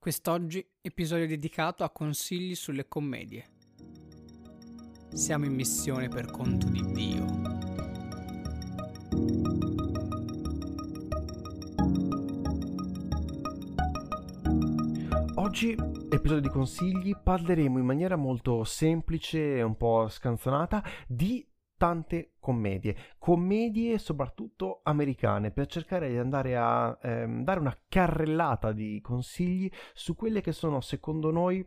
Quest'oggi episodio dedicato a consigli sulle commedie. Siamo in missione per conto di Dio. Oggi, episodio di consigli, parleremo in maniera molto semplice e un po' scanzonata di tante commedie, commedie soprattutto americane, per cercare di andare a ehm, dare una carrellata di consigli su quelle che sono secondo noi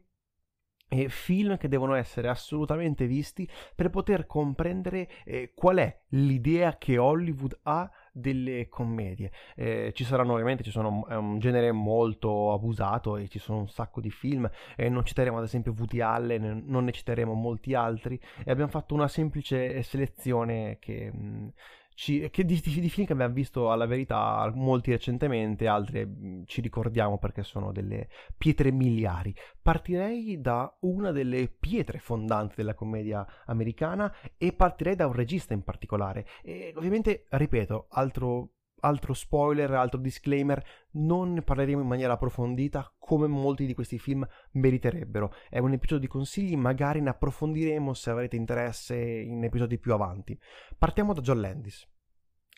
eh, film che devono essere assolutamente visti per poter comprendere eh, qual è l'idea che Hollywood ha delle commedie. Eh, ci saranno ovviamente, ci sono, è un genere molto abusato e ci sono un sacco di film, e non citeremo ad esempio Woody Allen, non ne citeremo molti altri e abbiamo fatto una semplice selezione che... Mh, ci, che di, di, di, film che abbiamo visto alla verità molti recentemente, altri mm, ci ricordiamo perché sono delle pietre miliari. Partirei da una delle pietre fondanti della commedia americana e partirei da un regista in particolare. E ovviamente, ripeto, altro altro spoiler, altro disclaimer, non ne parleremo in maniera approfondita come molti di questi film meriterebbero. È un episodio di consigli, magari ne approfondiremo se avrete interesse in episodi più avanti. Partiamo da John Landis.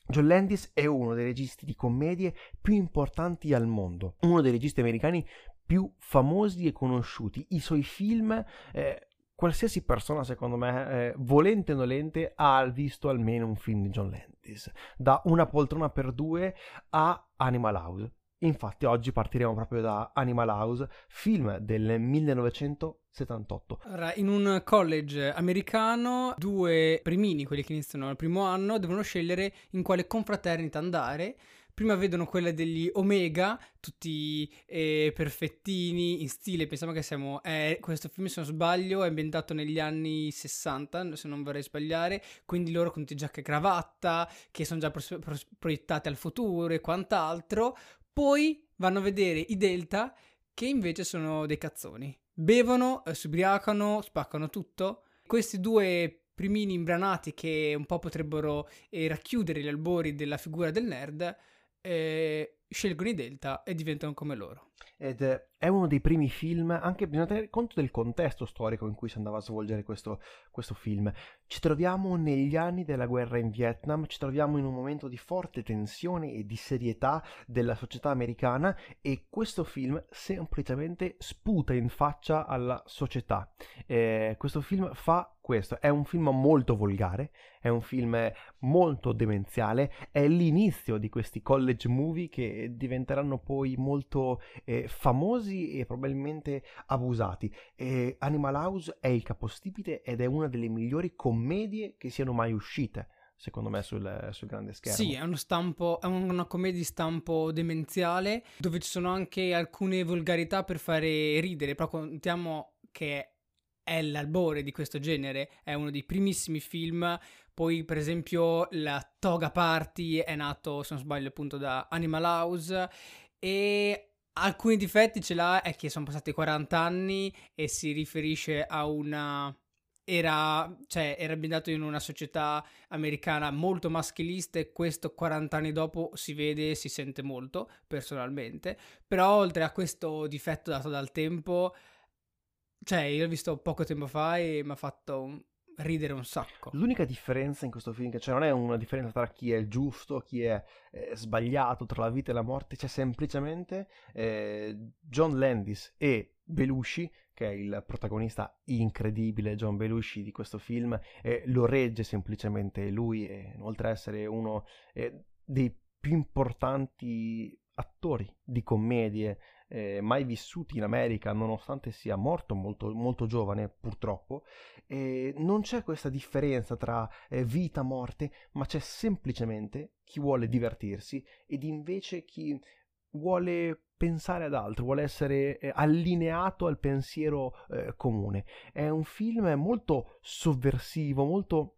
John Landis è uno dei registi di commedie più importanti al mondo, uno dei registi americani più famosi e conosciuti. I suoi film, eh, qualsiasi persona secondo me, eh, volente o nolente, ha visto almeno un film di John Landis, da Una poltrona per due a Animal House. Infatti oggi partiremo proprio da Animal House, film del 1978. Allora, in un college americano, due primini, quelli che iniziano al primo anno, devono scegliere in quale confraternita andare. Prima vedono quella degli Omega, tutti eh, perfettini, in stile, pensiamo che siamo... Eh, questo film, se non sbaglio, è ambientato negli anni 60, se non vorrei sbagliare, quindi loro con tutti giacca e cravatta, che sono già pro- pro- proiettati al futuro e quant'altro. Poi vanno a vedere i Delta che invece sono dei cazzoni. Bevono, eh, si ubriacano, spaccano tutto. Questi due primini imbranati che un po' potrebbero eh, racchiudere gli albori della figura del nerd scelgono i Delta e diventano come loro. Ed è uno dei primi film, anche bisogna tenere conto del contesto storico in cui si andava a svolgere questo, questo film. Ci troviamo negli anni della guerra in Vietnam, ci troviamo in un momento di forte tensione e di serietà della società americana e questo film semplicemente sputa in faccia alla società. Eh, questo film fa questo, è un film molto volgare, è un film molto demenziale, è l'inizio di questi college movie che diventeranno poi molto eh, famosi e probabilmente abusati. E Animal House è il capostipite ed è una delle migliori commedie che siano mai uscite secondo me sul, sul, grande schermo. Sì, è uno stampo, è una commedia di stampo demenziale dove ci sono anche alcune volgarità per fare ridere, però contiamo che è l'albore di questo genere, è uno dei primissimi film, poi per esempio la Toga Party è nato, se non sbaglio appunto da Animal House e alcuni difetti ce l'ha è che sono passati 40 anni e si riferisce a una era, cioè, era ambientato in una società americana molto maschilista e questo 40 anni dopo si vede e si sente molto personalmente. Però oltre a questo difetto dato dal tempo cioè io l'ho visto poco tempo fa e mi ha fatto ridere un sacco. L'unica differenza in questo film c'è non è una differenza tra chi è giusto, chi è eh, sbagliato, tra la vita e la morte, c'è semplicemente eh, John Landis e Belushi, che è il protagonista incredibile John Belushi di questo film, e lo regge semplicemente lui, oltre ad essere uno eh, dei più importanti attori di commedie eh, mai vissuti in America, nonostante sia morto molto, molto giovane, purtroppo, eh, non c'è questa differenza tra eh, vita e morte, ma c'è semplicemente chi vuole divertirsi ed invece chi vuole pensare ad altro, vuole essere eh, allineato al pensiero eh, comune. È un film molto sovversivo, molto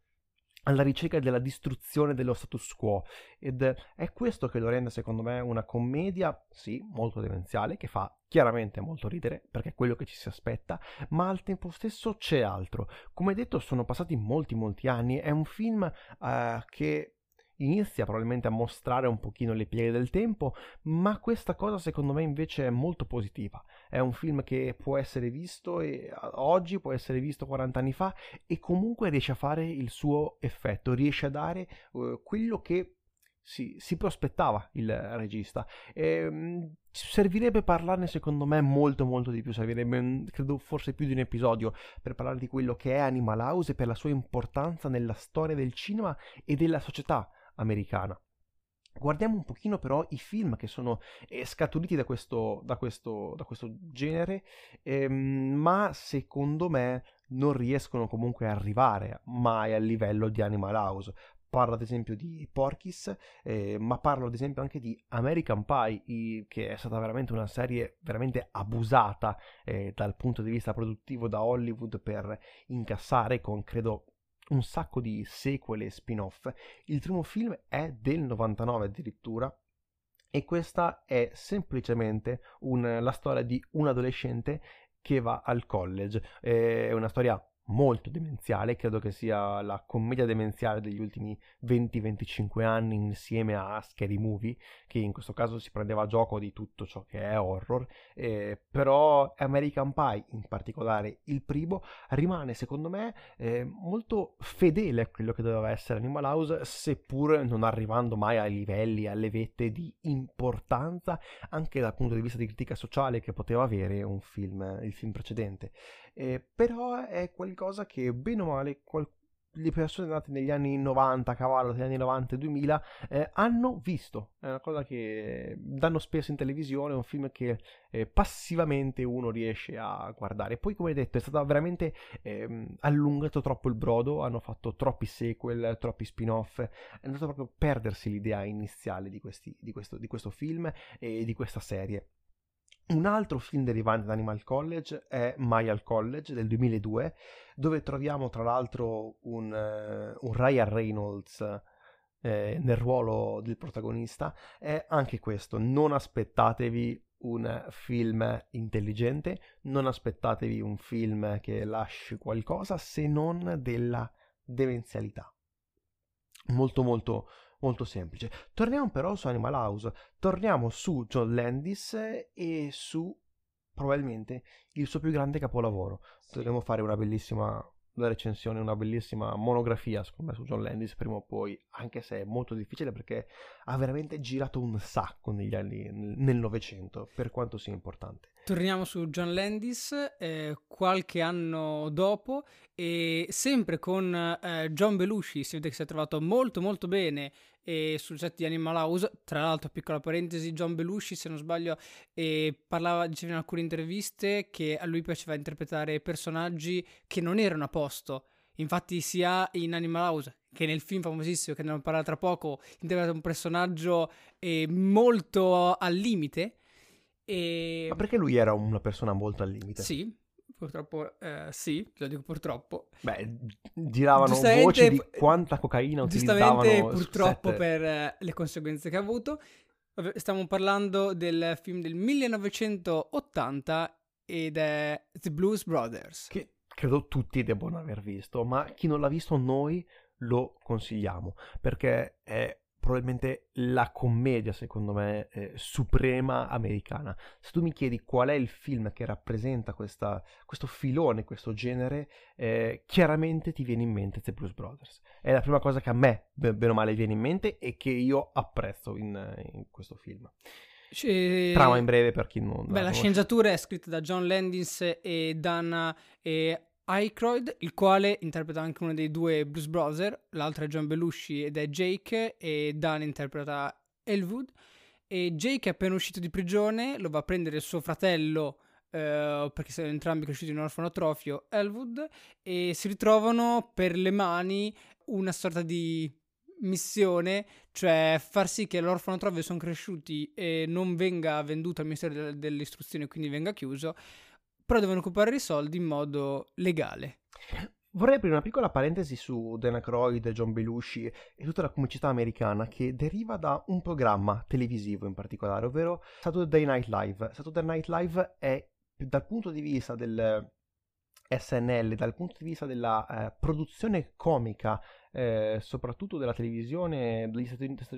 alla ricerca della distruzione dello status quo ed è questo che lo rende secondo me una commedia, sì, molto demenziale, che fa chiaramente molto ridere perché è quello che ci si aspetta, ma al tempo stesso c'è altro. Come detto sono passati molti molti anni, è un film uh, che inizia probabilmente a mostrare un pochino le pieghe del tempo, ma questa cosa secondo me invece è molto positiva. È un film che può essere visto e, oggi, può essere visto 40 anni fa e comunque riesce a fare il suo effetto, riesce a dare uh, quello che si, si, prospettava il regista. E, ehm, servirebbe parlarne secondo me molto molto di più, servirebbe mm, credo forse più di un episodio per parlare di quello che è Animal House e per la sua importanza nella storia del cinema e della società americana. Guardiamo un pochino però i film che sono eh, scaturiti da questo, da questo, da questo genere, ehm, ma secondo me non riescono comunque a arrivare mai al livello di Animal House. Parlo ad esempio di Porky's, eh, ma parlo ad esempio anche di American Pie, che è stata veramente una serie veramente abusata eh, dal punto di vista produttivo da Hollywood per incassare con credo un sacco di sequel e spin-off. Il primo film è del 99 addirittura e questa è semplicemente un, la storia di un adolescente che va al college. È una storia molto demenziale, credo che sia la commedia demenziale degli ultimi 20-25 anni insieme a Scary Movie, che in questo caso si prendeva gioco di tutto ciò che è horror, eh, però American Pie, in particolare il primo, rimane secondo me eh, molto fedele a quello che doveva essere Animal House, seppur non arrivando mai ai livelli, alle vette di importanza, anche dal punto di vista di critica sociale che poteva avere un film, il film precedente. Eh, però è qualcosa che bene o male qual- le persone nate negli anni 90, a cavallo degli anni 90 e 2000, eh, hanno visto. È una cosa che danno spesso in televisione, è un film che eh, passivamente uno riesce a guardare. Poi, come detto, è stato veramente eh, allungato troppo il brodo, hanno fatto troppi sequel, troppi spin-off, è andato proprio a perdersi l'idea iniziale di, questi, di, questo, di questo film e di questa serie. Un altro film derivante da Animal College è Mile College del 2002, dove troviamo tra l'altro un, uh, un Ryan Reynolds eh, nel ruolo del protagonista. E anche questo, non aspettatevi un film intelligente, non aspettatevi un film che lasci qualcosa se non della demenzialità. Molto molto molto semplice. Torniamo però su Animal House, torniamo su John Landis e su probabilmente il suo più grande capolavoro. Sì. Dovremmo fare una bellissima una recensione, una bellissima monografia, secondo me, su John Landis prima o poi, anche se è molto difficile perché ha veramente girato un sacco negli anni, nel Novecento, per quanto sia importante. Torniamo su John Landis, eh, qualche anno dopo, e sempre con eh, John Belushi, si vede che si è trovato molto molto bene e sul set di Animal House, tra l'altro piccola parentesi, John Belushi se non sbaglio eh, parlava, diceva in alcune interviste che a lui piaceva interpretare personaggi che non erano a posto, infatti sia in Animal House che nel film famosissimo che ne abbiamo parlato tra poco interpreta un personaggio eh, molto al limite e... Ma perché lui era una persona molto al limite? Sì, purtroppo eh, sì, lo dico purtroppo. Beh, giravano voci di quanta cocaina utilizzavano. Giustamente purtroppo set. per eh, le conseguenze che ha avuto. Stiamo parlando del film del 1980 ed è The Blues Brothers. Che credo tutti debbano aver visto, ma chi non l'ha visto noi lo consigliamo perché è probabilmente la commedia, secondo me, eh, suprema americana. Se tu mi chiedi qual è il film che rappresenta questa, questo filone, questo genere, eh, chiaramente ti viene in mente The Blues Brothers. È la prima cosa che a me, bene o male, viene in mente e che io apprezzo in, in questo film. C- Trama in breve per chi non... Beh, la sceneggiatura è scritta da John Landis e Dana e Aykroyd, il quale interpreta anche uno dei due Blues Brothers, l'altro è John Belushi ed è Jake e Dan interpreta Elwood. E Jake è appena uscito di prigione, lo va a prendere suo fratello Uh, perché sono entrambi cresciuti in un orfanotrofio Elwood e si ritrovano per le mani una sorta di missione, cioè far sì che l'orfanotrofio sono cresciuti e non venga venduto al Ministero dell'Istruzione, quindi venga chiuso però devono occupare i soldi in modo legale. Vorrei aprire una piccola parentesi su Dan Aykroyd, John Belushi e tutta la comicità americana che deriva da un programma televisivo in particolare, ovvero Saturday Night Live. Saturday Night Live è, dal punto di vista del, SNL dal punto di vista della eh, produzione comica, eh, soprattutto della televisione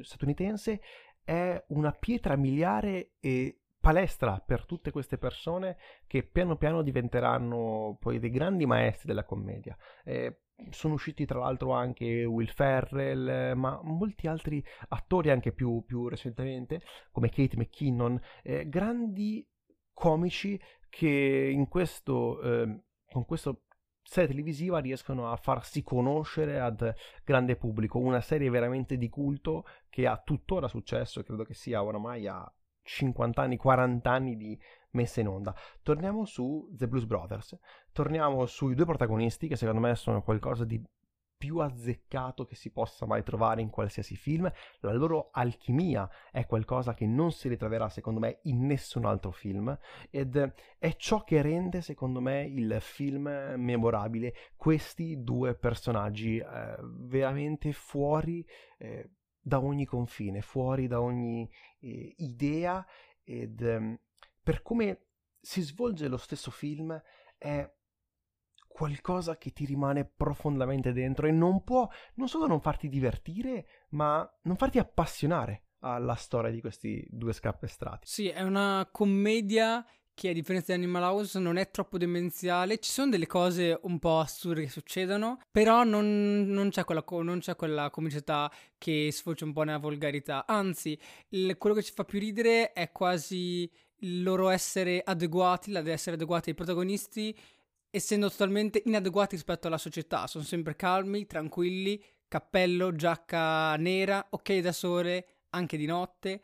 statunitense, è una pietra miliare e palestra per tutte queste persone che piano piano diventeranno poi dei grandi maestri della commedia. Eh, sono usciti tra l'altro anche Will Ferrell, ma molti altri attori anche più, più recentemente, come Kate McKinnon, eh, grandi comici che questo, eh, con questo serie televisiva riescono a farsi conoscere ad grande pubblico, una serie veramente di culto che ha tuttora successo credo che sia oramai a 50 anni, 40 anni di messa in onda. Torniamo su The Blues Brothers, torniamo sui due protagonisti che secondo me sono qualcosa di più azzeccato che si possa mai trovare in qualsiasi film. La loro alchimia è qualcosa che non si ritroverà, secondo me, in nessun altro film. Ed è ciò che rende, secondo me, il film memorabile. Questi due personaggi eh, veramente fuori eh, da ogni confine, fuori da ogni eh, idea. Ed ehm, per come si svolge lo stesso film è qualcosa che ti rimane profondamente dentro e non può non solo non farti divertire, ma non farti appassionare alla storia di questi due scappestrati. Sì, è una commedia che a differenza di Animal House non è troppo demenziale, ci sono delle cose un po' assurde che succedono, però non, non, c'è, quella, non c'è, quella, comicità che sfocia un po' nella volgarità, anzi il, quello che ci fa più ridere è quasi il loro essere adeguati, l'essere adeguati ai protagonisti essendo totalmente inadeguati rispetto alla società. Sono sempre calmi, tranquilli, cappello, giacca nera, ok da sole, anche di notte.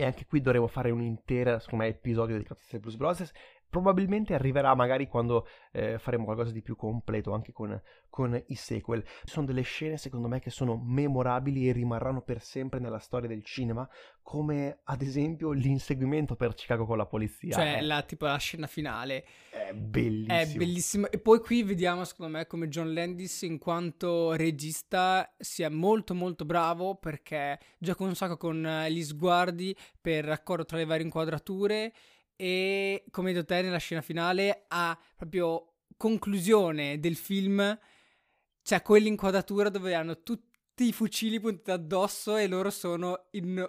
E anche qui dovremo fare un intero, secondo me, episodio dedicato a Blues Brothers probabilmente arriverà magari quando eh, faremo qualcosa di più completo anche con, con, i sequel. Sono delle scene secondo me che sono memorabili e rimarranno per sempre nella storia del cinema, come ad esempio l'inseguimento per Chicago con la polizia. Cioè è... la, tipo la scena finale. È bellissimo. È bellissimo. E poi qui vediamo secondo me come John Landis in quanto regista sia molto molto bravo perché gioca un sacco con gli sguardi per raccordo tra le varie inquadrature e come detto te nella scena finale a proprio conclusione del film c'è quell'inquadratura dove hanno tutti i fucili puntati addosso e loro sono in,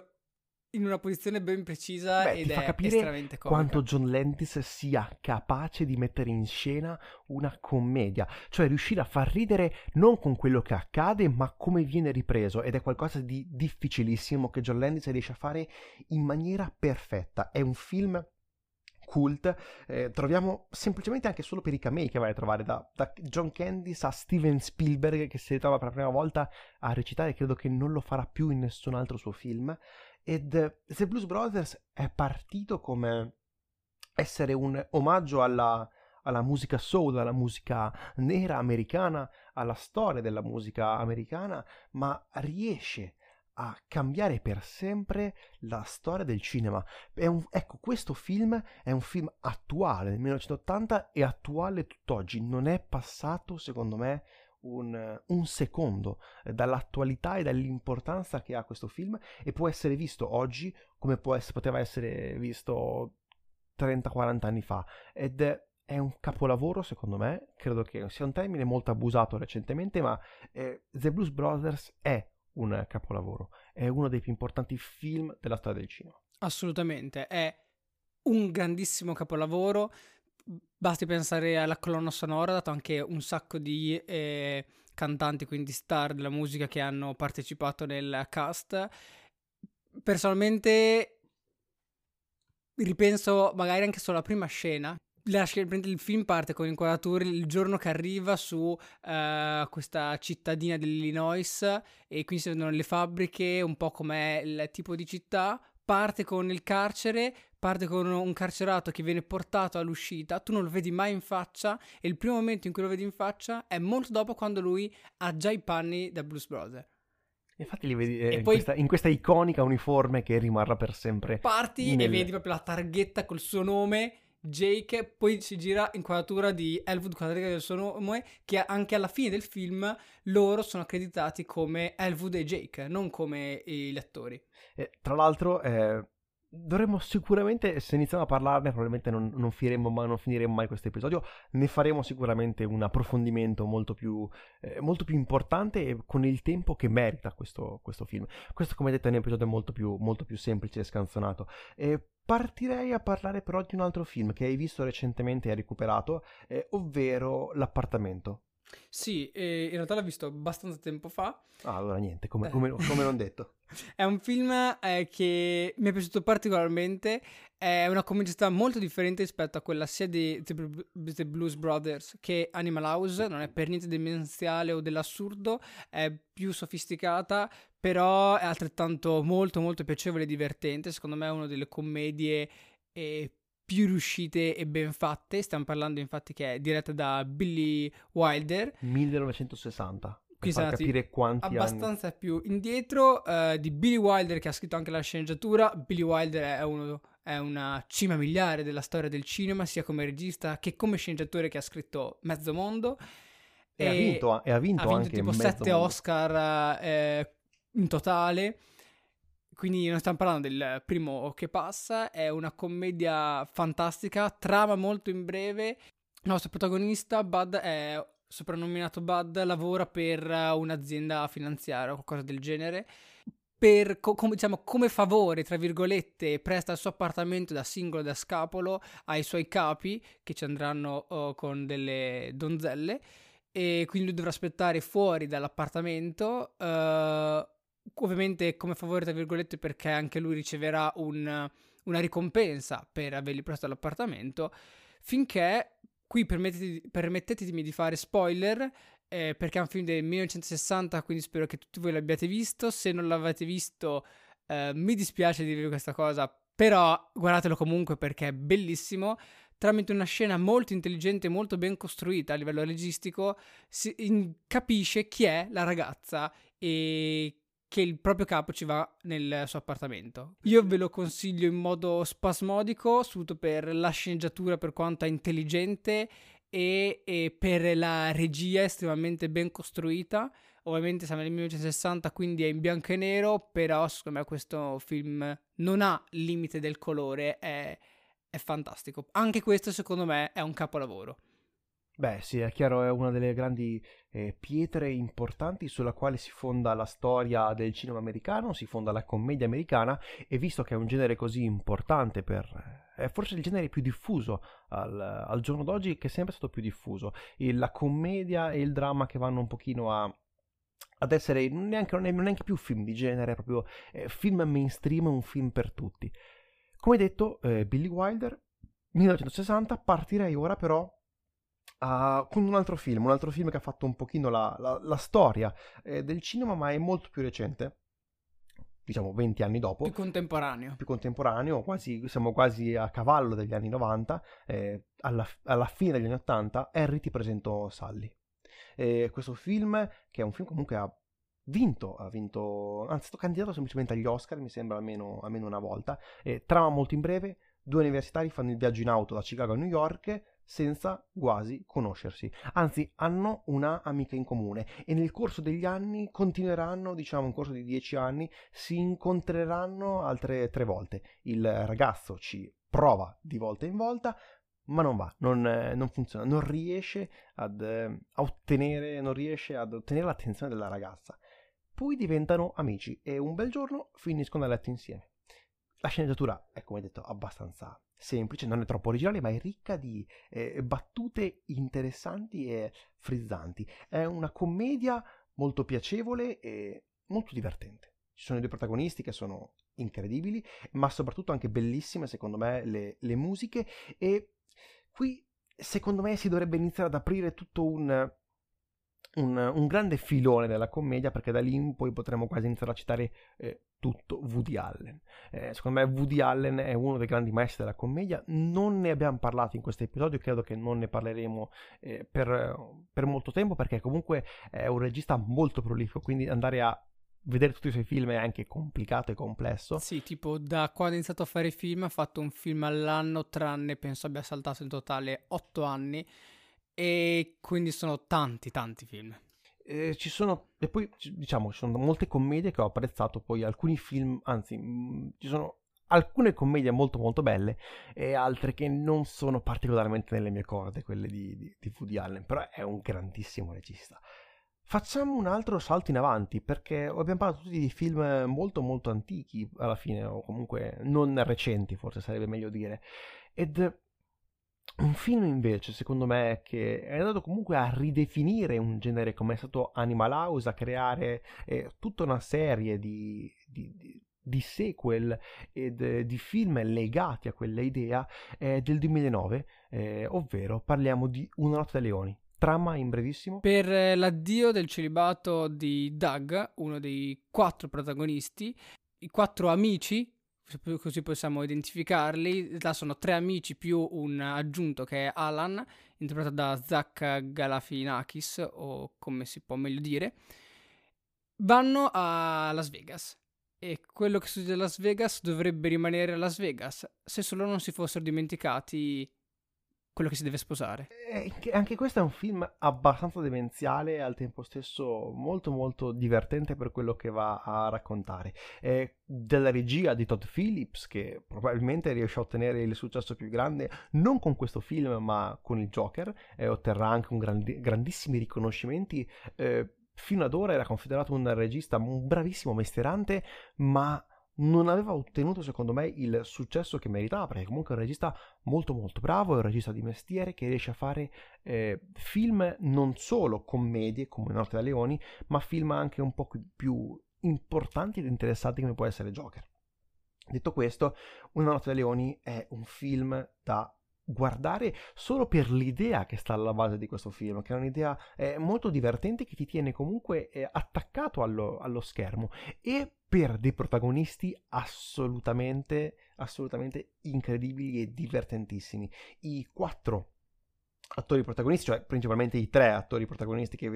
in una posizione ben precisa Beh, ed ti è fa capire quanto John Landis sia capace di mettere in scena una commedia, cioè riuscire a far ridere non con quello che accade, ma come viene ripreso ed è qualcosa di difficilissimo che John Landis riesce a fare in maniera perfetta. È un film cult, eh, troviamo semplicemente anche solo per i camei che vai a trovare, da, da, John Candice a Steven Spielberg che si ritrova per la prima volta a recitare, credo che non lo farà più in nessun altro suo film, ed uh, The Blues Brothers è partito come essere un omaggio alla, alla musica soul, alla musica nera americana, alla storia della musica americana, ma riesce a cambiare per sempre la storia del cinema. Un, ecco, questo film è un film attuale, del 1980 e attuale tutt'oggi, non è passato secondo me un, un, secondo dall'attualità e dall'importanza che ha questo film e può essere visto oggi come essere, poteva essere visto 30-40 anni fa ed è, è un capolavoro secondo me, credo che sia un termine molto abusato recentemente, ma eh, The Blues Brothers è un capolavoro. È uno dei più importanti film della storia del cinema. Assolutamente, è un grandissimo capolavoro. Basti pensare alla colonna sonora, dato anche un sacco di eh, cantanti, quindi star della musica che hanno partecipato nel cast. Personalmente ripenso magari anche solo alla prima scena il film parte con inquadrature il giorno che arriva su uh, questa cittadina dell'Illinois e quindi si vedono le fabbriche, un po' com'è il tipo di città. Parte con il carcere, parte con un carcerato che viene portato all'uscita, tu non lo vedi mai in faccia e il primo momento in cui lo vedi in faccia è molto dopo quando lui ha già i panni da Blues Brother. Infatti li vedi eh, in, poi, questa, in, questa, iconica uniforme che rimarrà per sempre. Parti nel... e vedi proprio la targhetta col suo nome Jake, poi si gira inquadratura di Elwood quadratica del suo nome, che anche alla fine del film loro sono accreditati come Elwood e Jake, non come gli attori. Eh, tra l'altro, eh, dovremmo sicuramente, se iniziamo a parlarne, probabilmente non, non, finiremo, ma non finiremo mai questo episodio, ne faremo sicuramente un approfondimento molto più, eh, molto più importante e con il tempo che merita questo, questo, film. Questo, come detto, è un episodio molto più, molto più semplice e scanzonato. E partirei a parlare però di un altro film che hai visto recentemente e hai recuperato, eh, ovvero L'appartamento. Sì, eh, in realtà l'ho visto abbastanza tempo fa. Ah, allora niente, come, eh. come, come non detto. è un film eh, che mi è piaciuto particolarmente, è una comicità molto differente rispetto a quella sia di The, The Blues Brothers che Animal House, non è per niente demenziale o dell'assurdo, è più sofisticata, però è altrettanto molto molto piacevole e divertente, secondo me è una delle commedie eh, più riuscite e ben fatte. Stiamo parlando infatti che è diretta da Billy Wilder. 1960. Per far capire quanti abbastanza anni. più indietro uh, di Billy Wilder che ha scritto anche la sceneggiatura. Billy Wilder è, uno, è una cima miliare della storia del cinema, sia come regista che come sceneggiatore che ha scritto Mezzo Mondo. E, e ha vinto, e ha vinto, ha vinto anche tipo 7 Oscar eh, in totale. Quindi non stiamo parlando del primo che passa, è una commedia fantastica, trama molto in breve. Il nostro protagonista, Bud, è soprannominato Bud, lavora per un'azienda finanziaria o qualcosa del genere. Per, co- com- diciamo, come favore, tra virgolette, presta il suo appartamento da singolo, da scapolo ai suoi capi che ci andranno oh, con delle donzelle e quindi lui dovrà aspettare fuori dall'appartamento. Uh, ovviamente come favore, tra virgolette, perché anche lui riceverà un, una ricompensa per avergli prestato l'appartamento, finché qui permettete, permettetemi di fare spoiler, eh, perché è un film del 1960, quindi spero che tutti voi l'abbiate visto, se non l'avete visto eh, mi dispiace dirvi questa cosa, però guardatelo comunque perché è bellissimo. Tramite una scena molto intelligente e molto ben costruita a livello registico, si in, capisce chi è la ragazza e che il proprio capo ci va nel suo appartamento. Io ve lo consiglio in modo spasmodico, soprattutto per la sceneggiatura per quanto è intelligente e, e per la regia estremamente ben costruita. Ovviamente siamo nel 1960, quindi è in bianco e nero, però secondo me questo film non ha limite del colore, è, è fantastico. Anche questo secondo me è un capolavoro. Beh, sì, è chiaro, è una delle grandi eh, pietre importanti sulla quale si fonda la storia del cinema americano, si fonda la commedia americana e visto che è un genere così importante per... è forse il genere più diffuso al, al giorno d'oggi che è sempre stato più diffuso. E la commedia e il dramma che vanno un pochino a ad essere neanche, non è neanche più film di genere, è proprio eh, film mainstream, un film per tutti. Come detto, eh, Billy Wilder, 1960, partirei ora però Uh, con un altro film, un altro film che ha fatto un pochino la, la, la storia eh, del cinema, ma è molto più recente, diciamo 20 anni dopo. Più contemporaneo. Più contemporaneo, quasi, siamo quasi a cavallo degli anni 90, eh, alla, alla, fine degli anni 80, Harry ti presento Sally. Eh, questo film, che è un film comunque ha vinto, ha vinto, anzi è stato candidato semplicemente agli Oscar, mi sembra almeno, almeno una volta, trama molto in breve, due universitari fanno il viaggio in auto da Chicago a New York senza quasi conoscersi. Anzi, hanno una amica in comune e nel corso degli anni continueranno, diciamo, in corso di dieci anni, si incontreranno altre tre volte. Il ragazzo ci prova di volta in volta, ma non va, non, non funziona, non riesce ad, eh, ottenere, non riesce ad ottenere l'attenzione della ragazza. Poi diventano amici e un bel giorno finiscono a letto insieme. La sceneggiatura è, come detto, abbastanza semplice, non è troppo originale, ma è ricca di eh, battute interessanti e frizzanti. È una commedia molto piacevole e molto divertente. Ci sono i due protagonisti che sono incredibili, ma soprattutto anche bellissime, secondo me, le, le musiche. E qui, secondo me, si dovrebbe iniziare ad aprire tutto un un, un, grande filone della commedia perché da lì in poi potremmo quasi iniziare a citare eh, tutto Woody Allen. Eh, secondo me Woody Allen è uno dei grandi maestri della commedia, non ne abbiamo parlato in questo episodio, credo che non ne parleremo eh, per, per, molto tempo perché comunque è un regista molto prolifico, quindi andare a vedere tutti i suoi film è anche complicato e complesso. Sì, tipo da quando ha iniziato a fare film ha fatto un film all'anno, tranne penso abbia saltato in totale otto anni e quindi sono tanti, tanti film. Eh, ci sono, e poi diciamo, ci sono molte commedie che ho apprezzato, poi alcuni film, anzi, mm, ci sono alcune commedie molto molto belle e altre che non sono particolarmente nelle mie corde, quelle di, di, di Woody Allen, però è un grandissimo regista. Facciamo un altro salto in avanti perché abbiamo parlato tutti di film molto molto antichi alla fine o comunque non recenti forse sarebbe meglio dire ed un film invece secondo me che è andato comunque a ridefinire un genere come è stato Animal House a creare eh, tutta una serie di, di, di sequel ed eh, di film legati a quella idea eh, del 2009, eh, ovvero parliamo di Una notte da leoni. Trama in brevissimo. Per eh, l'addio del celibato di Doug, uno dei quattro protagonisti, i quattro amici, così possiamo identificarli, là sono tre amici più un aggiunto che è Alan, interpretato da Zach Galafinakis, o come si può meglio dire, vanno a Las Vegas. E quello che succede a Las Vegas dovrebbe rimanere a Las Vegas se solo non si fossero dimenticati quello che si deve sposare. Eh, anche questo è un film abbastanza demenziale e al tempo stesso molto molto divertente per quello che va a raccontare. È della regia di Todd Phillips che probabilmente riesce a ottenere il successo più grande non con questo film ma con il Joker e otterrà anche grandi, grandissimi riconoscimenti eh, fino ad ora era considerato un regista un bravissimo mestierante, ma non aveva ottenuto secondo me il successo che meritava, perché comunque è un regista molto molto bravo, è un regista di mestiere che riesce a fare eh, film non solo commedie come Norte da Leoni, ma film anche un po' più importanti ed interessanti come può essere Joker. Detto questo, Una notte da leoni è un film da guardare solo per l'idea che sta alla base di questo film, che è un'idea eh, molto divertente che ti tiene comunque eh, attaccato allo, allo, schermo e per dei protagonisti assolutamente, assolutamente incredibili e divertentissimi. I quattro attori protagonisti, cioè principalmente i tre attori protagonisti che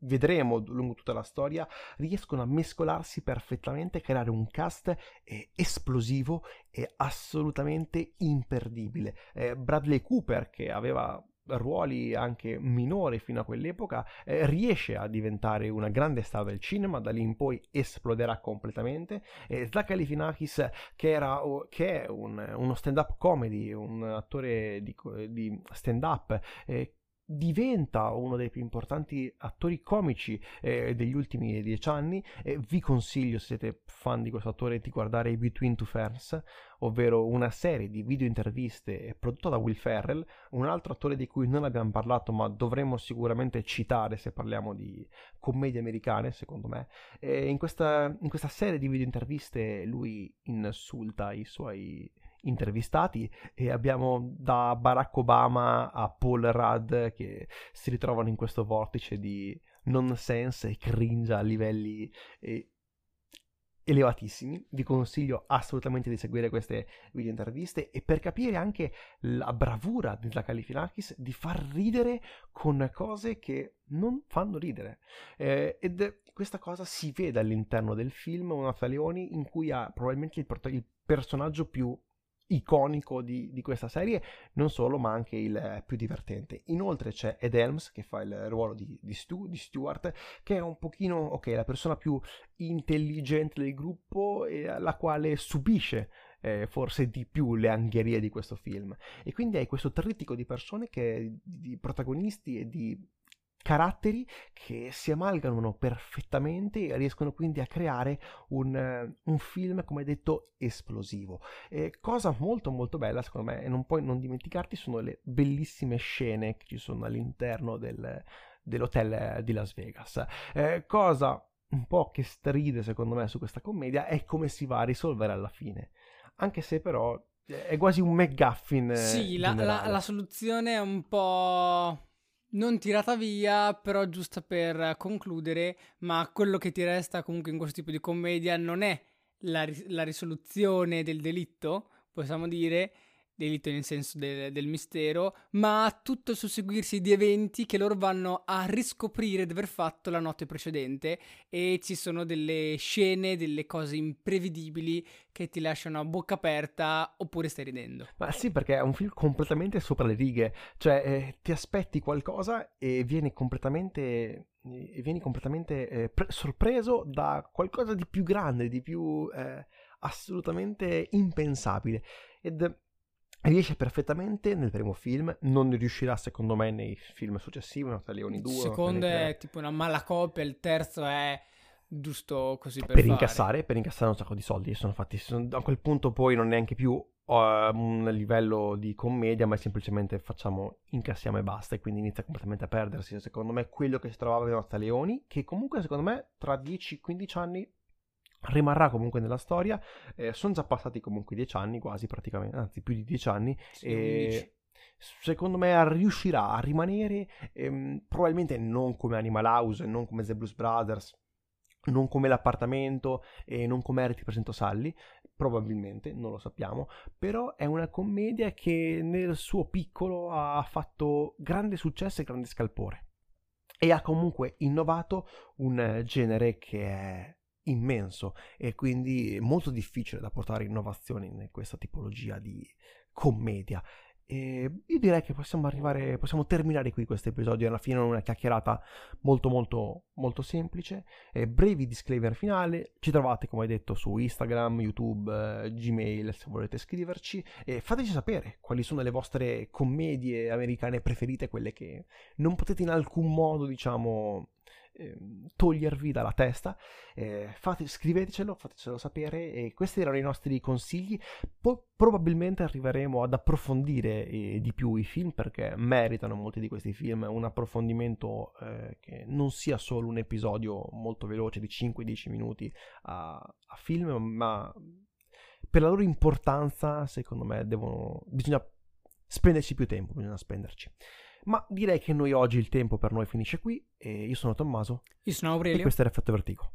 vedremo lungo tutta la storia, riescono a mescolarsi perfettamente e creare un cast eh, esplosivo e assolutamente imperdibile. Eh, Bradley Cooper, che aveva ruoli anche minori fino a quell'epoca, eh, riesce a diventare una grande star del cinema, da lì in poi esploderà completamente. E Zach Galifianakis, che, era, che è un, uno stand-up comedy, un attore di, di stand-up, eh, diventa uno dei più importanti attori comici eh, degli ultimi dieci anni e vi consiglio se siete fan di questo attore di guardare Between Two Ferns ovvero una serie di video interviste prodotta da Will Ferrell un altro attore di cui non abbiamo parlato ma dovremmo sicuramente citare se parliamo di commedie americane secondo me. In questa, in questa serie di video interviste lui insulta i suoi intervistati e abbiamo da Barack Obama a Paul Rudd che si ritrovano in questo vortice di nonsense e cringe a livelli eh, elevatissimi. Vi consiglio assolutamente di seguire queste video interviste e per capire anche la bravura di Zach Galifianakis di far ridere con cose che non fanno ridere. Eh, ed questa cosa si vede all'interno del film Una Leoni in cui ha probabilmente il, il personaggio più iconico di, di, questa serie, non solo, ma anche il più divertente. Inoltre c'è Ed Helms che fa il ruolo di, di, Stu, di Stuart, che è un pochino, ok, la persona più intelligente del gruppo e la quale subisce eh, forse di più le angherie di questo film. E quindi hai questo trittico di persone che, di protagonisti e di caratteri che si amalgamano perfettamente e riescono quindi a creare un, un film, come detto, esplosivo. E cosa molto molto bella, secondo me, e non puoi non dimenticarti, sono le bellissime scene che ci sono all'interno del, dell'hotel di Las Vegas. Eh, cosa un po' che stride, secondo me, su questa commedia è come si va a risolvere alla fine. Anche se però è quasi un McGuffin. Sì, la, la, la soluzione è un po' non tirata via, però giusta per concludere, ma quello che ti resta comunque in questo tipo di commedia non è la, la risoluzione del delitto, possiamo dire, delitto nel senso del, del mistero, ma tutto il susseguirsi di eventi che loro vanno a riscoprire di aver fatto la notte precedente e ci sono delle scene, delle cose imprevedibili che ti lasciano a bocca aperta oppure stai ridendo. Ma sì, perché è un film completamente sopra le righe, cioè eh, ti aspetti qualcosa e vieni completamente e vieni completamente eh, pre- sorpreso da qualcosa di più grande, di più eh, assolutamente impensabile ed riesce perfettamente nel primo film, non riuscirà secondo me nei film successivi, Nota Leoni 2. Il secondo è tipo una mala coppia, il terzo è giusto così per, per incassare, per incassare un sacco di soldi. Sono fatti, sono, a quel punto poi non è neanche più uh, un livello di commedia, ma è semplicemente facciamo, incassiamo e basta. E quindi inizia completamente a perdersi. Secondo me, quello che si trovava in Nota Leoni, che comunque secondo me tra 10-15 anni rimarrà comunque nella storia. Eh, sono già passati comunque dieci anni, quasi praticamente, anzi più di dieci anni. Sì, e secondo me riuscirà a rimanere, ehm, probabilmente non come Animal House, non come The Blues Brothers, non come l'appartamento e non come ti presento Sally, probabilmente, non lo sappiamo, però è una commedia che nel suo piccolo ha fatto grande successo e grande scalpore. E ha comunque innovato un genere che è immenso e quindi molto difficile da portare innovazioni in questa tipologia di commedia. E io direi che possiamo arrivare, possiamo terminare qui questo episodio. Alla fine una chiacchierata molto molto molto semplice. E brevi disclaimer finale. Ci trovate come detto su Instagram, YouTube, eh, Gmail se volete scriverci. E fateci sapere quali sono le vostre commedie americane preferite, quelle che non potete in alcun modo, diciamo, Ehm, togliervi dalla testa. Eh, fate, scrivetecelo, fatecelo sapere. E questi erano i nostri consigli. Poi probabilmente arriveremo ad approfondire eh, di più i film perché meritano molti di questi film un approfondimento eh, che non sia solo un episodio molto veloce di 5-10 minuti a, a film, ma per la loro importanza, secondo me, devono, bisogna spenderci più tempo, bisogna spenderci. Ma direi che noi oggi il tempo per noi finisce qui. E io sono Tommaso. Io sono Aurelio. E questo è l'effetto vertigo.